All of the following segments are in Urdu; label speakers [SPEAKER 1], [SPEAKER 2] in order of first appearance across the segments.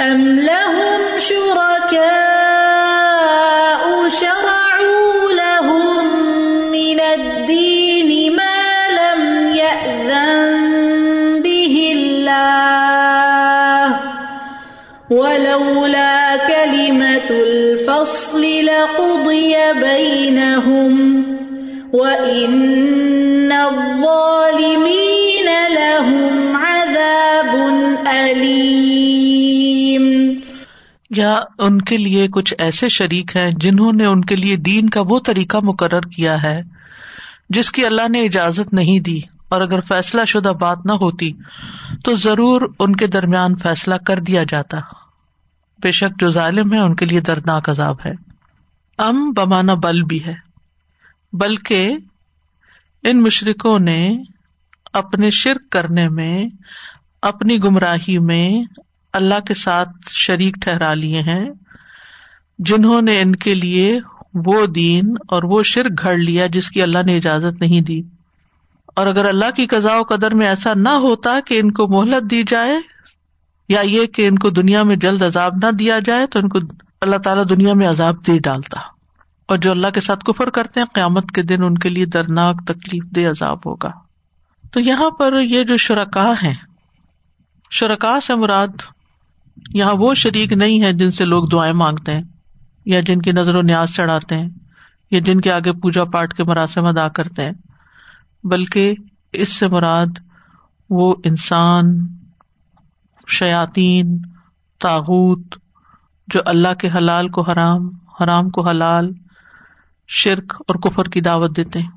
[SPEAKER 1] أم لهم شركاء شرعوا لهم من الدين ما لم يأذن به الله ولولا كلمة الفصل لقضي بينهم وإن الظالمين لهم عذاب أليم
[SPEAKER 2] یا ان کے لیے کچھ ایسے شریک ہیں جنہوں نے ان کے لیے دین کا وہ طریقہ مقرر کیا ہے جس کی اللہ نے اجازت نہیں دی؟ اور اگر فیصلہ شدہ بات نہ ہوتی تو ضرور ان کے درمیان فیصلہ کر دیا جاتا۔ بے شک جو ظالم ہے ان کے لیے دردناک عذاب ہے۔ ام بمانا بل بھی ہے۔ بلکہ ان مشرقوں نے اپنے شرک کرنے میں، اپنی گمراہی میں اللہ کے ساتھ شریک ٹھہرا لیے ہیں، جنہوں نے ان کے لیے وہ دین اور وہ شرک گھڑ لیا جس کی اللہ نے اجازت نہیں دی۔ اور اگر اللہ کی قزا و قدر میں ایسا نہ ہوتا کہ ان کو مہلت دی جائے، یا یہ کہ ان کو دنیا میں جلد عذاب نہ دیا جائے، تو ان کو اللہ تعالیٰ دنیا میں عذاب دے ڈالتا۔ اور جو اللہ کے ساتھ کفر کرتے ہیں، قیامت کے دن ان کے لیے درناک تکلیف دہ عذاب ہوگا۔ تو یہاں پر یہ جو شرکا ہے شرکا سے مراد یہاں وہ شریک نہیں ہے جن سے لوگ دعائیں مانگتے ہیں، یا جن کی نظر و نیاز چڑھاتے ہیں، یا جن کے آگے پوجا پاٹ کے مراسم ادا کرتے ہیں۔ بلکہ اس سے مراد وہ انسان شیاتین تاغت جو اللہ کے حلال کو حرام حرام کو حلال، شرک اور کفر کی دعوت دیتے ہیں۔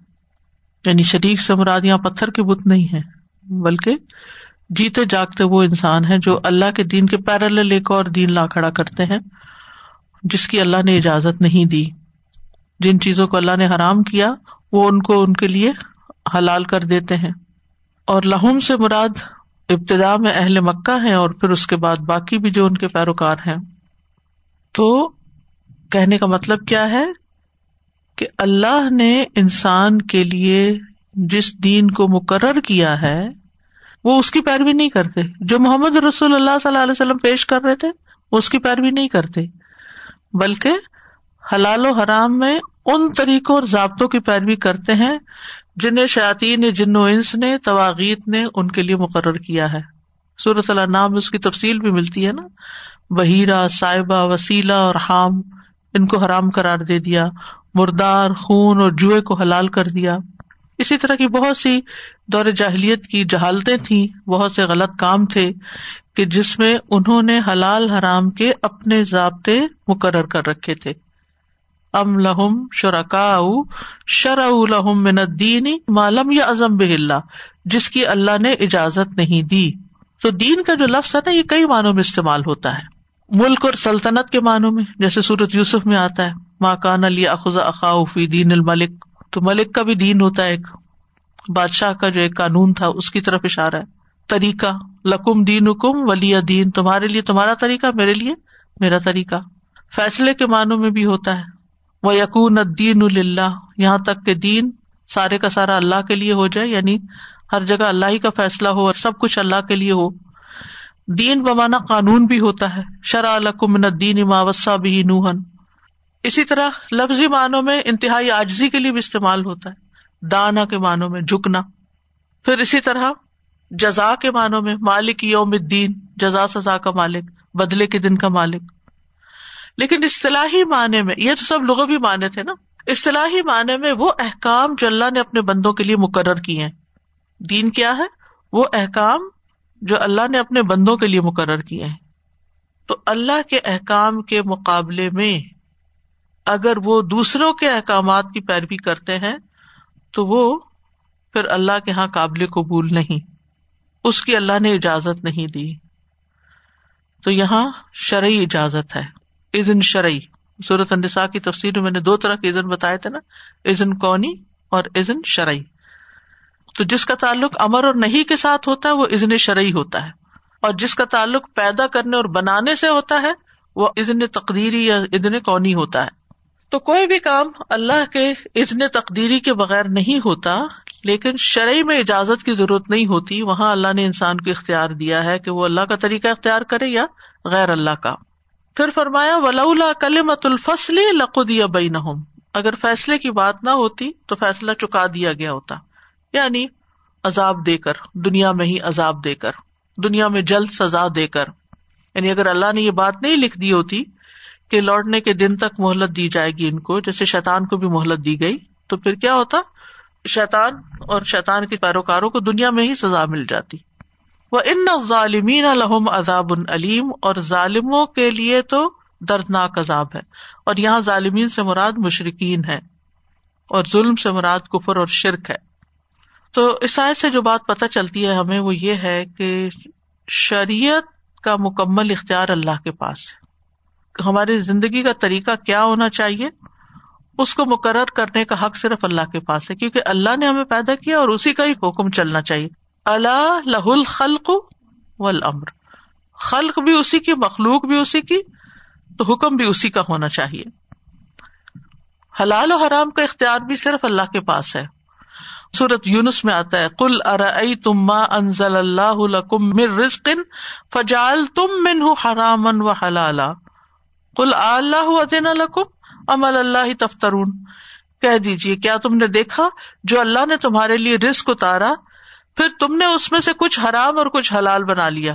[SPEAKER 2] یعنی شریک سے مراد یہاں پتھر کے بت نہیں ہے بلکہ جیتے جاگتے وہ انسان ہے جو اللہ کے دین کے پیرل لے کر اور دین لا کھڑا کرتے ہیں، جس کی اللہ نے اجازت نہیں دی۔ جن چیزوں کو اللہ نے حرام کیا، وہ ان کو ان کے لیے حلال کر دیتے ہیں۔ اور لہم سے مراد ابتدا میں اہل مکہ ہے اور پھر اس کے بعد باقی بھی جو ان کے پیروکار ہیں۔ تو کہنے کا مطلب کیا ہے؟ کہ اللہ نے انسان کے لیے جس دین کو مقرر کیا ہے وہ اس کی پیروی نہیں کرتے۔ جو محمد رسول اللہ صلی اللہ علیہ وسلم پیش کر رہے تھے، وہ اس کی پیروی نہیں کرتے۔ بلکہ حلال و حرام میں ان طریقوں اور ضابطوں کی پیروی کرتے ہیں جنہیں شاطی نے، جن و انس نے، تواغیت نے ان کے لیے مقرر کیا ہے۔ صورت اللہ نام اس کی تفصیل بھی ملتی ہے نا۔ بحیرہ صاحبہ، وسیلہ اور حام، ان کو حرام قرار دے دیا۔ مردار، خون اور جوئے کو حلال کر دیا۔ اسی طرح کی بہت سی دور جاہلیت کی جہالتیں تھیں، بہت سے غلط کام تھے کہ جس میں انہوں نے حلال حرام کے اپنے ضابطے مقرر کر رکھے تھے۔ ام لہم شرکا شرع لہم من الدین معلوم یا ازم بہ اللہ، جس کی اللہ نے اجازت نہیں دی۔ تو دین کا جو لفظ ہے نا، یہ کئی معنوں میں استعمال ہوتا ہے۔ ملک اور سلطنت کے معنوں میں، جیسے سورت یوسف میں آتا ہے ماں کان علی اخذ اخافی دین الملک تو ملک کا بھی دین ہوتا ہے ایک۔ بادشاہ کا جو ایک قانون تھا، اس کی طرف اشارہ ہے۔ طریقہ، لکم دین حکم ولی دین۔ تمہارے لیے تمہارا طریقہ، میرے لیے میرا طریقہ۔ فیصلے کے معنوں میں بھی ہوتا ہے۔ وہ یقون دین اللہ یہاں تک کہ دین سارے کا سارا اللہ کے لیے ہو جائے یعنی ہر جگہ اللہ ہی کا فیصلہ ہو اور سب کچھ اللہ کے لیے ہو۔ دین بمانا قانون بھی ہوتا ہے۔ شرح الکم دین اماوسا بھی نوہن اسی طرح لفظی معنوں میں انتہائی آجزی کے لیے بھی استعمال ہوتا ہے۔ دانا کے معنوں میں جھکنا۔ پھر اسی طرح جزا کے معنوں میں مالک یوم الدین، جزا سزا کا مالک، بدلے کے دن کا مالک۔ لیکن اصطلاحی معنی میں، یہ تو سب لوگ بھی مانے تھے نا۔ اصطلاحی معنی میں وہ احکام جو اللہ نے اپنے بندوں کے لیے مقرر کیے ہیں۔ دین کیا ہے؟ وہ احکام جو اللہ نے اپنے بندوں کے لیے مقرر کیے ہیں۔ تو اللہ کے احکام کے مقابلے میں اگر وہ دوسروں کے احکامات کی پیروی کرتے ہیں، تو وہ پھر اللہ کے یہاں قابل قبول نہیں۔ اس کی اللہ نے اجازت نہیں دی۔ تو یہاں شرعی اجازت ہے۔ عزن شرعی۔ صورت النساء کی تفصیل میں میں نے دو طرح کے عزن بتائے تھے نا۔ عزن کونی اور عزن شرعی۔ تو جس کا تعلق امر اور نہیں کے ساتھ ہوتا ہے، وہ عزن شرعی ہوتا ہے۔ اور جس کا تعلق پیدا کرنے اور بنانے سے ہوتا ہے، وہ عزن تقدیری یا عزن کونی ہوتا ہے۔ تو کوئی بھی کام اللہ کے عزن تقدیری کے بغیر نہیں ہوتا، لیکن شرعی میں اجازت کی ضرورت نہیں ہوتی، وہاں اللہ نے انسان کو اختیار دیا ہے کہ وہ اللہ کا طریقہ اختیار کرے یا غیر اللہ کا۔ پھر فرمایا ولا کل الفصل لقدی بین اگر فیصلے کی بات نہ ہوتی تو فیصلہ چکا دیا گیا ہوتا۔ یعنی عذاب دے کر، دنیا میں ہی عذاب دے کر، دنیا میں جلد سزا دے کر۔ یعنی اگر اللہ نے یہ بات نہیں لکھ دی ہوتی کہ لوٹنے کے دن تک مہلت دی جائے گی ان کو، جیسے شیطان کو بھی مہلت دی گئی، تو پھر کیا ہوتا؟ شیطان اور شیطان کے پیروکاروں کو دنیا میں ہی سزا مل جاتی۔ وہ ان ظالمین الحم عذاب العلیم اور ظالموں کے لیے تو دردناک عذاب ہے۔ اور یہاں ظالمین سے مراد مشرقین ہے اور ظلم سے مراد کفر اور شرک ہے۔ تو عیسائی سے جو بات پتہ چلتی ہے ہمیں، وہ یہ ہے کہ شریعت کا مکمل اختیار اللہ کے پاس ہے۔ ہماری زندگی کا طریقہ کیا ہونا چاہیے، اس کو مقرر کرنے کا حق صرف اللہ کے پاس ہے، کیونکہ اللہ نے ہمیں پیدا کیا اور اسی کا ہی حکم چلنا چاہیے۔ اللہ لہ الخلق والامر۔ خلق بھی اسی کی، مخلوق بھی اسی کی، تو حکم بھی اسی کا ہونا چاہیے۔ حلال و حرام کا اختیار بھی صرف اللہ کے پاس ہے۔ سورت یونس میں آتا ہے کل ارئی تم انزل اللہ مر رزق فجال تم من حرام و حلال کل اللہ ادین الکم امل اللہ تفترون۔ کہہ دیجیے کیا تم نے دیکھا جو اللہ نے تمہارے لیے رسک اتارا؟ پھر تم نے اس میں سے کچھ حرام اور کچھ حلال بنا لیا۔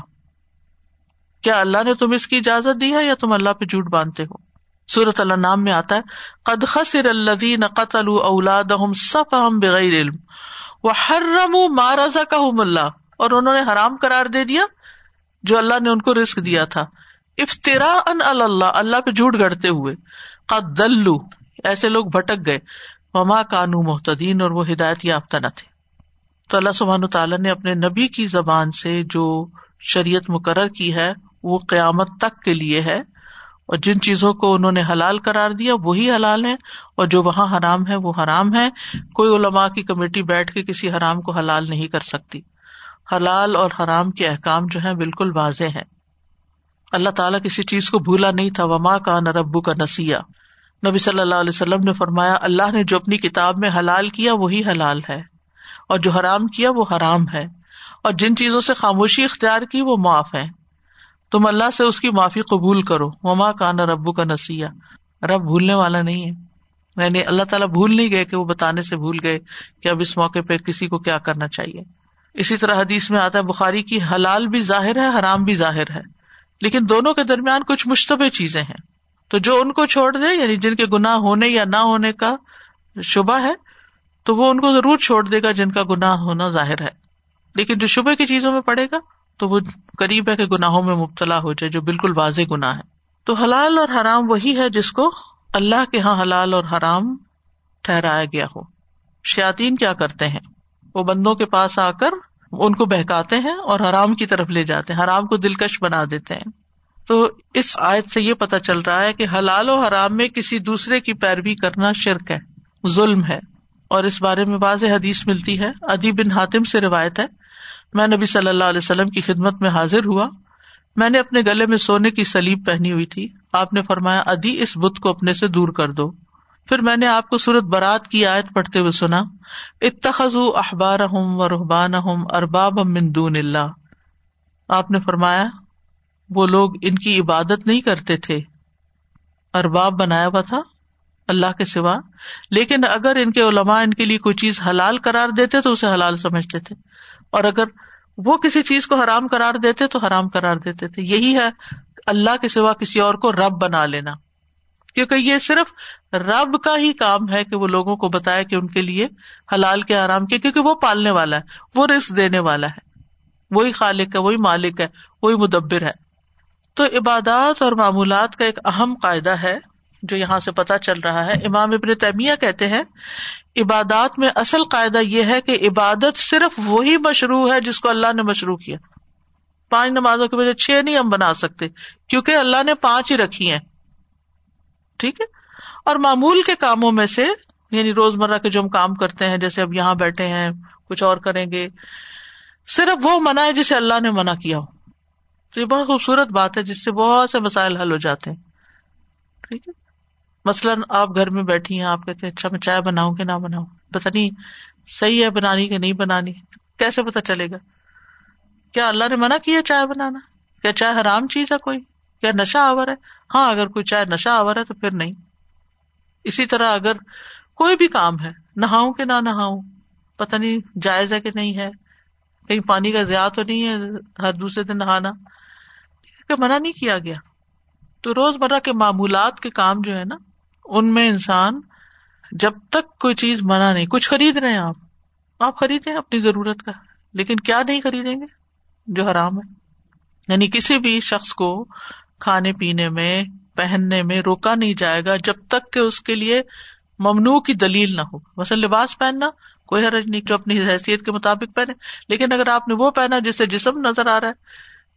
[SPEAKER 2] کیا اللہ نے تم اس کی اجازت دی ہے یا تم اللہ پہ جھوٹ باندھتے ہو؟ سورت اللہ نام میں آتا ہے، قد خسر الذین قتلوا اولادهم صفهم بغیر علم۔ وحرموا ما رزقهم اللہ۔ اور انہوں نے حرام قرار دے دیا جو اللہ نے ان کو رزق دیا تھا۔ افطرا ان اللہ اللہ پہ جھوٹ گڑتے ہوئے، قد دلو ایسے لوگ بھٹک گئے، وما کانو محتدین اور وہ ہدایت یافتہ نہ تھے۔ تو اللہ سبحان تعالیٰ نے اپنے نبی کی زبان سے جو شریعت مقرر کی ہے، وہ قیامت تک کے لیے ہے۔ اور جن چیزوں کو انہوں نے حلال قرار دیا، وہی حلال ہے اور جو وہاں حرام ہے، وہ حرام ہے کوئی علماء کی کمیٹی بیٹھ کے کسی حرام کو حلال نہیں کر سکتی۔ حلال اور حرام کے احکام جو ہے بالکل واضح ہے اللہ تعالیٰ کسی چیز کو بھولا نہیں تھا۔ وما کا نہ ربو کا نسیا۔ نبی صلی اللہ علیہ وسلم نے فرمایا، اللہ نے جو اپنی کتاب میں حلال کیا، وہی حلال ہے۔ اور جو حرام کیا، وہ حرام ہے۔ اور جن چیزوں سے خاموشی اختیار کی، وہ معاف ہے تم اللہ سے اس کی معافی قبول کرو۔ مما کانا ربو کا نسیح رب بھولنے والا نہیں ہے۔ یعنی اللہ تعالیٰ بھول نہیں گئے کہ وہ بتانے سے بھول گئے کہ اب اس موقع پہ کسی کو کیا کرنا چاہیے۔ اسی طرح حدیث میں آتا ہے، بخاری کی حلال بھی ظاہر ہے، حرام بھی ظاہر ہے۔ لیکن دونوں کے درمیان کچھ مشتبہ چیزیں ہیں۔ تو جو ان کو چھوڑ دے یعنی جن کے گناہ ہونے یا نہ ہونے کا شبہ ہے، تو وہ ان کو ضرور چھوڑ دے گا جن کا گناہ ہونا ظاہر ہے۔ لیکن جو شبے کی چیزوں میں پڑے گا، تو وہ قریب ہے کہ گناہوں میں مبتلا ہو جائے، جو بالکل واضح گنا ہے تو حلال اور حرام وہی ہے جس کو اللہ کے یہاں حلال اور حرام ٹھہرایا گیا ہو۔ شیاتین کیا کرتے ہیں؟ وہ بندوں کے پاس آ کر ان کو بہکاتے ہیں اور حرام کی طرف لے جاتے ہیں، حرام کو دلکش بنا دیتے ہیں۔ تو اس آیت سے یہ پتا چل رہا ہے کہ حلال و حرام میں کسی دوسرے کی پیروی کرنا شرک ہے، ظلم ہے۔ اور اس بارے میں واضح حدیث ملتی ہے۔ ادی بن حاتم سے روایت ہے، میں نبی صلی اللہ علیہ وسلم کی خدمت میں حاضر ہوا۔ میں نے اپنے گلے میں سونے کی سلیب پہنی ہوئی تھی۔ آپ نے فرمایا ادی اس بت کو اپنے سے دور کر دو۔ پھر میں نے آپ کو سورت برات کی آیت پڑھتے ہوئے سنا اتخذ اخبار ہوں و رحبان ہوں ارباب دون اللہ۔ آپ نے فرمایا، وہ لوگ ان کی عبادت نہیں کرتے تھے۔ ارباب بنایا ہوا تھا اللہ کے سوا۔ لیکن اگر ان کے علماء ان کے لیے کوئی چیز حلال کرار دیتے تو اسے حلال سمجھتے تھے۔ اور اگر وہ کسی چیز کو حرام کرار دیتے تو حرام کرار دیتے تھے۔ یہی ہے اللہ کے سوا کسی اور کو رب بنا لینا۔ کیونکہ یہ صرف رب کا ہی کام ہے کہ وہ لوگوں کو بتائے کہ ان کے لیے حلال کے آرام کے کیونکہ وہ پالنے والا ہے، وہ رسک دینے والا ہے۔ وہی خالق ہے، وہی مالک ہے، وہی مدبر ہے۔ تو عبادات اور معمولات کا ایک اہم قاعدہ ہے جو یہاں سے پتا چل رہا ہے۔ امام ابن تیمیہ کہتے ہیں، عبادات میں اصل قاعدہ یہ ہے کہ عبادت صرف وہی مشروع ہے جس کو اللہ نے مشروع کیا۔ پانچ نمازوں کی وجہ چھ نہیں ہم بنا سکتے، کیونکہ اللہ نے پانچ ہی رکھی ہیں۔ ٹھیک ہے؟ اور معمول کے کاموں میں سے یعنی روز مرہ کے جو ہم کام کرتے ہیں، جیسے اب یہاں بیٹھے ہیں، کچھ اور کریں گے، صرف وہ منع ہے جسے اللہ نے منع کیا ہو۔ تو یہ بہت خوبصورت بات ہے، جس سے بہت سے مسائل حل ہو جاتے ہیں۔ ٹھیک ہے؟ مثلاً آپ گھر میں بیٹھی ہیں، آپ کہتے ہیں اچھا میں چائے بناؤں کہ نہ بناؤں؟ پتا نہیں، صحیح ہے بنانی کہ نہیں بنانی؟ کیسے پتا چلے گا؟ کیا اللہ نے منع کیا چائے بنانا؟ کیا چائے حرام چیز ہے کوئی؟ کیا نشہ آور ہے۔ ہاں اگر کوئی چائے نشہ آور ہے تو پھر نہیں۔ اسی طرح اگر کوئی بھی کام ہے، نہاؤں کہ نہ نہاؤں پتا نہیں جائز ہے کہ نہیں ہے۔ کہیں پانی کا زیادہ تو نہیں ہے ہر دوسرے دن نہانا۔ منع نہیں کیا گیا۔ تو روز مرہ کے معمولات کے کام جو ہے نا، ان میں انسان جب تک کوئی چیز منع نہیں، کچھ خرید رہے ہیں آپ۔ آپ خریدیں اپنی ضرورت کا۔ لیکن کیا نہیں خریدیں گے؟ جو حرام ہے۔ یعنی کسی بھی شخص کو کھانے پینے میں، پہننے میں روکا نہیں جائے گا جب تک کہ اس کے لیے ممنوع کی دلیل نہ ہو۔ مثلا لباس پہننا، کوئی حرج نہیں جو اپنی حیثیت کے مطابق پہنے۔ لیکن اگر آپ نے وہ پہنا جس سے جسم نظر آ رہا ہے،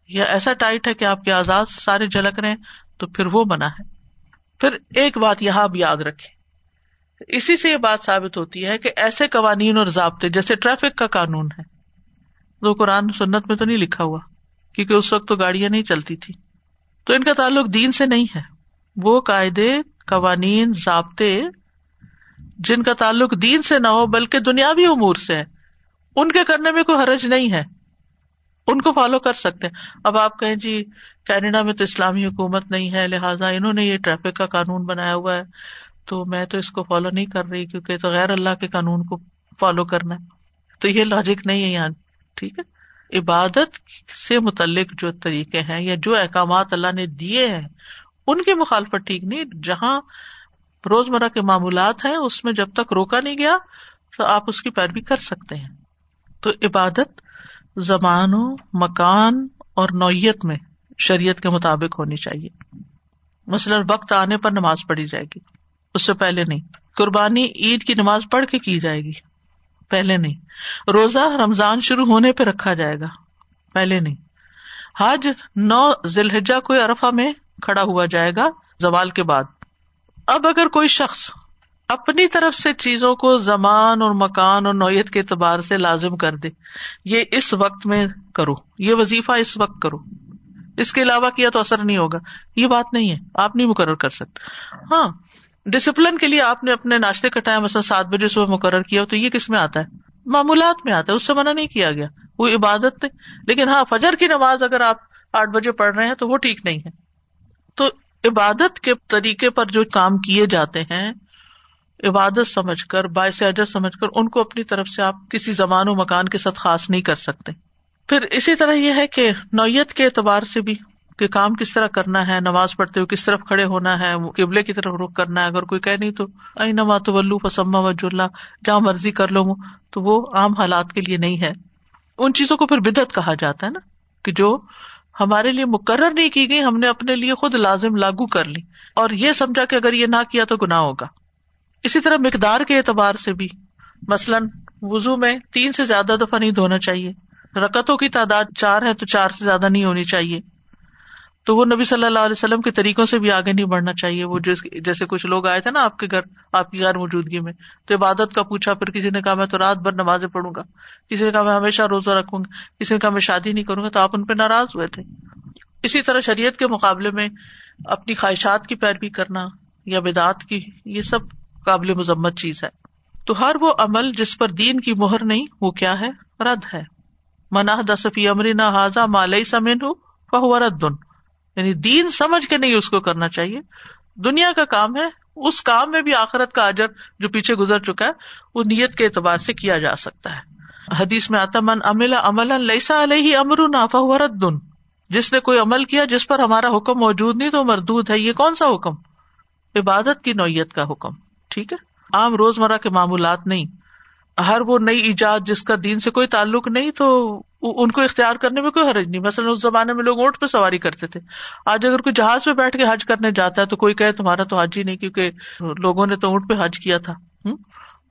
[SPEAKER 2] یا ایسا ٹائٹ ہے کہ آپ کے آزاد سارے جھلک رہے ہیں، تو پھر وہ منع ہے۔ پھر ایک بات یہاں بھی یاد رکھے اسی سے یہ بات ثابت ہوتی ہے کہ ایسے قوانین اور ضابطے جیسے ٹریفک کا قانون ہے۔ تو قرآن سنت میں تو نہیں لکھا ہوا، کیونکہ اس وقت تو گاڑیاں نہیں چلتی تھی تو ان کا تعلق دین سے نہیں ہے۔ وہ قاعدے، قوانین، ضابطے جن کا تعلق دین سے نہ ہو، بلکہ دنیاوی امور سے ہے ان کے کرنے میں کوئی حرج نہیں ہے۔ ان کو فالو کر سکتے اب آپ کہیں جی کینیڈا میں تو اسلامی حکومت نہیں ہے، لہٰذا انہوں نے یہ ٹریفک کا قانون بنایا ہوا ہے۔ تو میں تو اس کو فالو نہیں کر رہی، کیونکہ تو غیر اللہ کے قانون کو فالو کرنا ہے۔ تو یہ لاجک نہیں ہے یہاں، ٹھیک ہے؟ عبادت سے متعلق جو طریقے ہیں یا جو احکامات اللہ نے دیے ہیں، ان کی مخالفت ٹھیک نہیں۔ جہاں روز مرہ کے معمولات ہیں، اس میں جب تک روکا نہیں گیا، تو آپ اس کی پیروی کر سکتے ہیں۔ تو عبادت زبان و مکان اور نوعیت میں شریعت کے مطابق ہونی چاہیے۔ مثلاً وقت آنے پر نماز پڑھی جائے گی، اس سے پہلے نہیں۔ قربانی عید کی نماز پڑھ کے کی جائے گی۔ پہلے نہیں۔ روزہ رمضان شروع ہونے پہ رکھا جائے گا۔ پہلے نہیں۔ حج نو ذیل کوئی ارفا میں کھڑا ہوا جائے گا زوال کے بعد۔ اب اگر کوئی شخص اپنی طرف سے چیزوں کو زمان اور مکان اور نوعیت کے اعتبار سے لازم کر دے، یہ اس وقت میں کرو۔ یہ وظیفہ اس وقت کرو۔ اس کے علاوہ کیا تو اثر نہیں ہوگا۔ یہ بات نہیں ہے۔ آپ نہیں مقرر کر سکتے۔ ہاں۔ ڈسپلن کے لیے آپ نے اپنے ناشتے کا ٹائم مثلا سات بجے صبح مقرر کیا تو یہ کس میں آتا ہے؟ معمولات میں آتا ہے، اس سے منع نہیں کیا گیا۔ وہ عبادت نہیں لیکن ہاں فجر کی نماز اگر آپ آٹھ بجے پڑھ رہے ہیں تو وہ ٹھیک نہیں ہے۔ تو عبادت کے طریقے پر جو کام کیے جاتے ہیں، عبادت سمجھ کر، باعث اجر سمجھ کر، ان کو اپنی طرف سے آپ کسی زمان و مکان کے ساتھ خاص نہیں کر سکتے۔ پھر اسی طرح یہ ہے کہ نوعیت کے اعتبار سے بھی کہ کام کس طرح کرنا ہے، نماز پڑھتے ہوئے کس طرف کھڑے ہونا ہے، قبلے کی طرف رخ کرنا ہے، اگر کوئی کہ نہیں تو ائی نما تو ولو فسما وج اللہ جہاں مرضی کر لو، تو وہ عام حالات کے لیے نہیں ہے۔ ان چیزوں کو پھر بدت کہا جاتا ہے نا کہ جو ہمارے لیے مقرر نہیں کی گئی، ہم نے اپنے لیے خود لازم لاگو کر لی۔ اور یہ سمجھا کہ اگر یہ نہ کیا تو گنا ہوگا۔ اسی طرح مقدار کے اعتبار سے بھی، مثلاً وزو میں تین سے زیادہ دفعہ نہیں دھونا چاہیے۔ رکتوں کی تعداد چار ہے تو چار سے زیادہ نہیں ہونی چاہیے۔ تو وہ نبی صلی اللہ علیہ وسلم کے طریقوں سے بھی آگے نہیں بڑھنا چاہیے۔ وہ جیسے کچھ لوگ آئے تھے نا آپ کے گھر، آپ کی غیر موجودگی میں، تو عبادت کا پوچھا، پھر کسی نے کہا، میں تو رات بھر نمازیں پڑھوں گا۔ کسی نے کہا، میں ہمیشہ روزہ رکھوں گا۔ کسی نے کہا، میں شادی نہیں کروں گا۔ تو آپ ان پہ ناراض ہوئے تھے۔ اسی طرح شریعت کے مقابلے میں اپنی خواہشات کی پیروی کرنا یا بدعت کی، یہ سب قابل مذمت چیز ہے۔ تو ہر وہ عمل جس پر دین کی مہر نہیں، وہ کیا ہے؟ رد ہے۔ مناح دسفی امری نہ حاضہ مالئی سمین ہو وہ رد۔ دن یعنی دین سمجھ کے نہیں اس کو کرنا چاہیے۔ دنیا کا کام ہے، اس کام میں بھی آخرت کا اجر جو پیچھے گزر چکا ہے، وہ نیت کے اعتبار سے کیا جا سکتا ہے۔ حدیث میں آتا من امل امل لسا علیہ امر نافا دن جس نے کوئی عمل کیا جس پر ہمارا حکم موجود نہیں تو مردود ہے، یہ کون سا حکم؟ عبادت کی نوعیت کا حکم۔ ٹھیک ہے؟ عام روز مرہ کے معمولات نہیں۔ ہر وہ نئی ایجاد جس کا دین سے کوئی تعلق نہیں تو ان کو اختیار کرنے میں کوئی حرج نہیں۔ مثلاً اس زمانے میں لوگ اونٹ پہ سواری کرتے تھے۔ آج اگر کوئی جہاز پہ بیٹھ کے حج کرنے جاتا ہے تو کوئی کہ تمہارا تو حج ہی نہیں کیونکہ لوگوں نے تو اونٹ پہ حج کیا تھا۔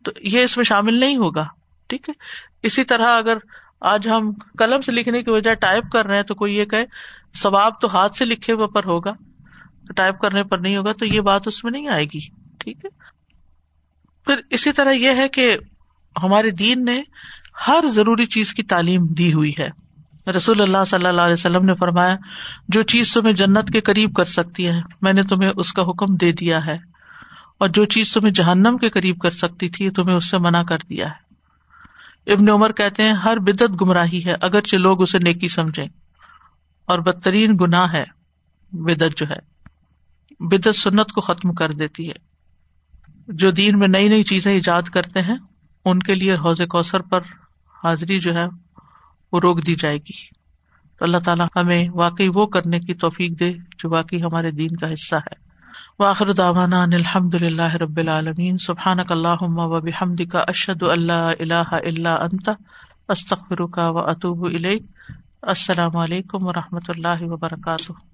[SPEAKER 2] تو یہ اس میں شامل نہیں ہوگا۔ ٹھیک ہے؟ اسی طرح اگر آج ہم قلم سے لکھنے کی وجہ ٹائپ کر رہے ہیں تو کوئی یہ کہ ثواب تو ہاتھ سے لکھے ہوئے پر ہوگا۔ ٹائپ کرنے پر نہیں ہوگا تو یہ بات اس میں نہیں آئے گی۔ ٹھیک ہے؟ پھر اسی طرح یہ ہے کہ ہمارے دین نے ہر ضروری چیز کی تعلیم دی ہوئی ہے۔ رسول اللہ صلی اللہ علیہ وسلم نے فرمایا، جو چیز تمہیں جنت کے قریب کر سکتی ہے، میں نے تمہیں اس کا حکم دے دیا ہے۔ اور جو چیز تمہیں جہنم کے قریب کر سکتی تھی، تمہیں اس سے منع کر دیا ہے۔ ابن عمر کہتے ہیں، ہر بدت گمراہی ہے، اگرچہ لوگ اسے نیکی سمجھے اور بدترین گناہ ہے بدت جو ہے۔ بدت سنت کو ختم کر دیتی ہے۔ جو دین میں نئی نئی چیزیں ایجاد کرتے ہیں، ان کے لیے حوض کوثر پر حاضری جو ہے وہ روک دی جائے گی۔ تو اللہ تعالیٰ ہمیں واقعی وہ کرنے کی توفیق دے جو واقعی ہمارے دین کا حصہ ہے۔ واخر داوانا الحمد اللہ رب العالمین۔ سبحان اللہ و بحمد کا اشد اللہ اللہ اللہ انت استخر کا و اطوب السلام علیکم و رحمۃ اللہ وبرکاتہ۔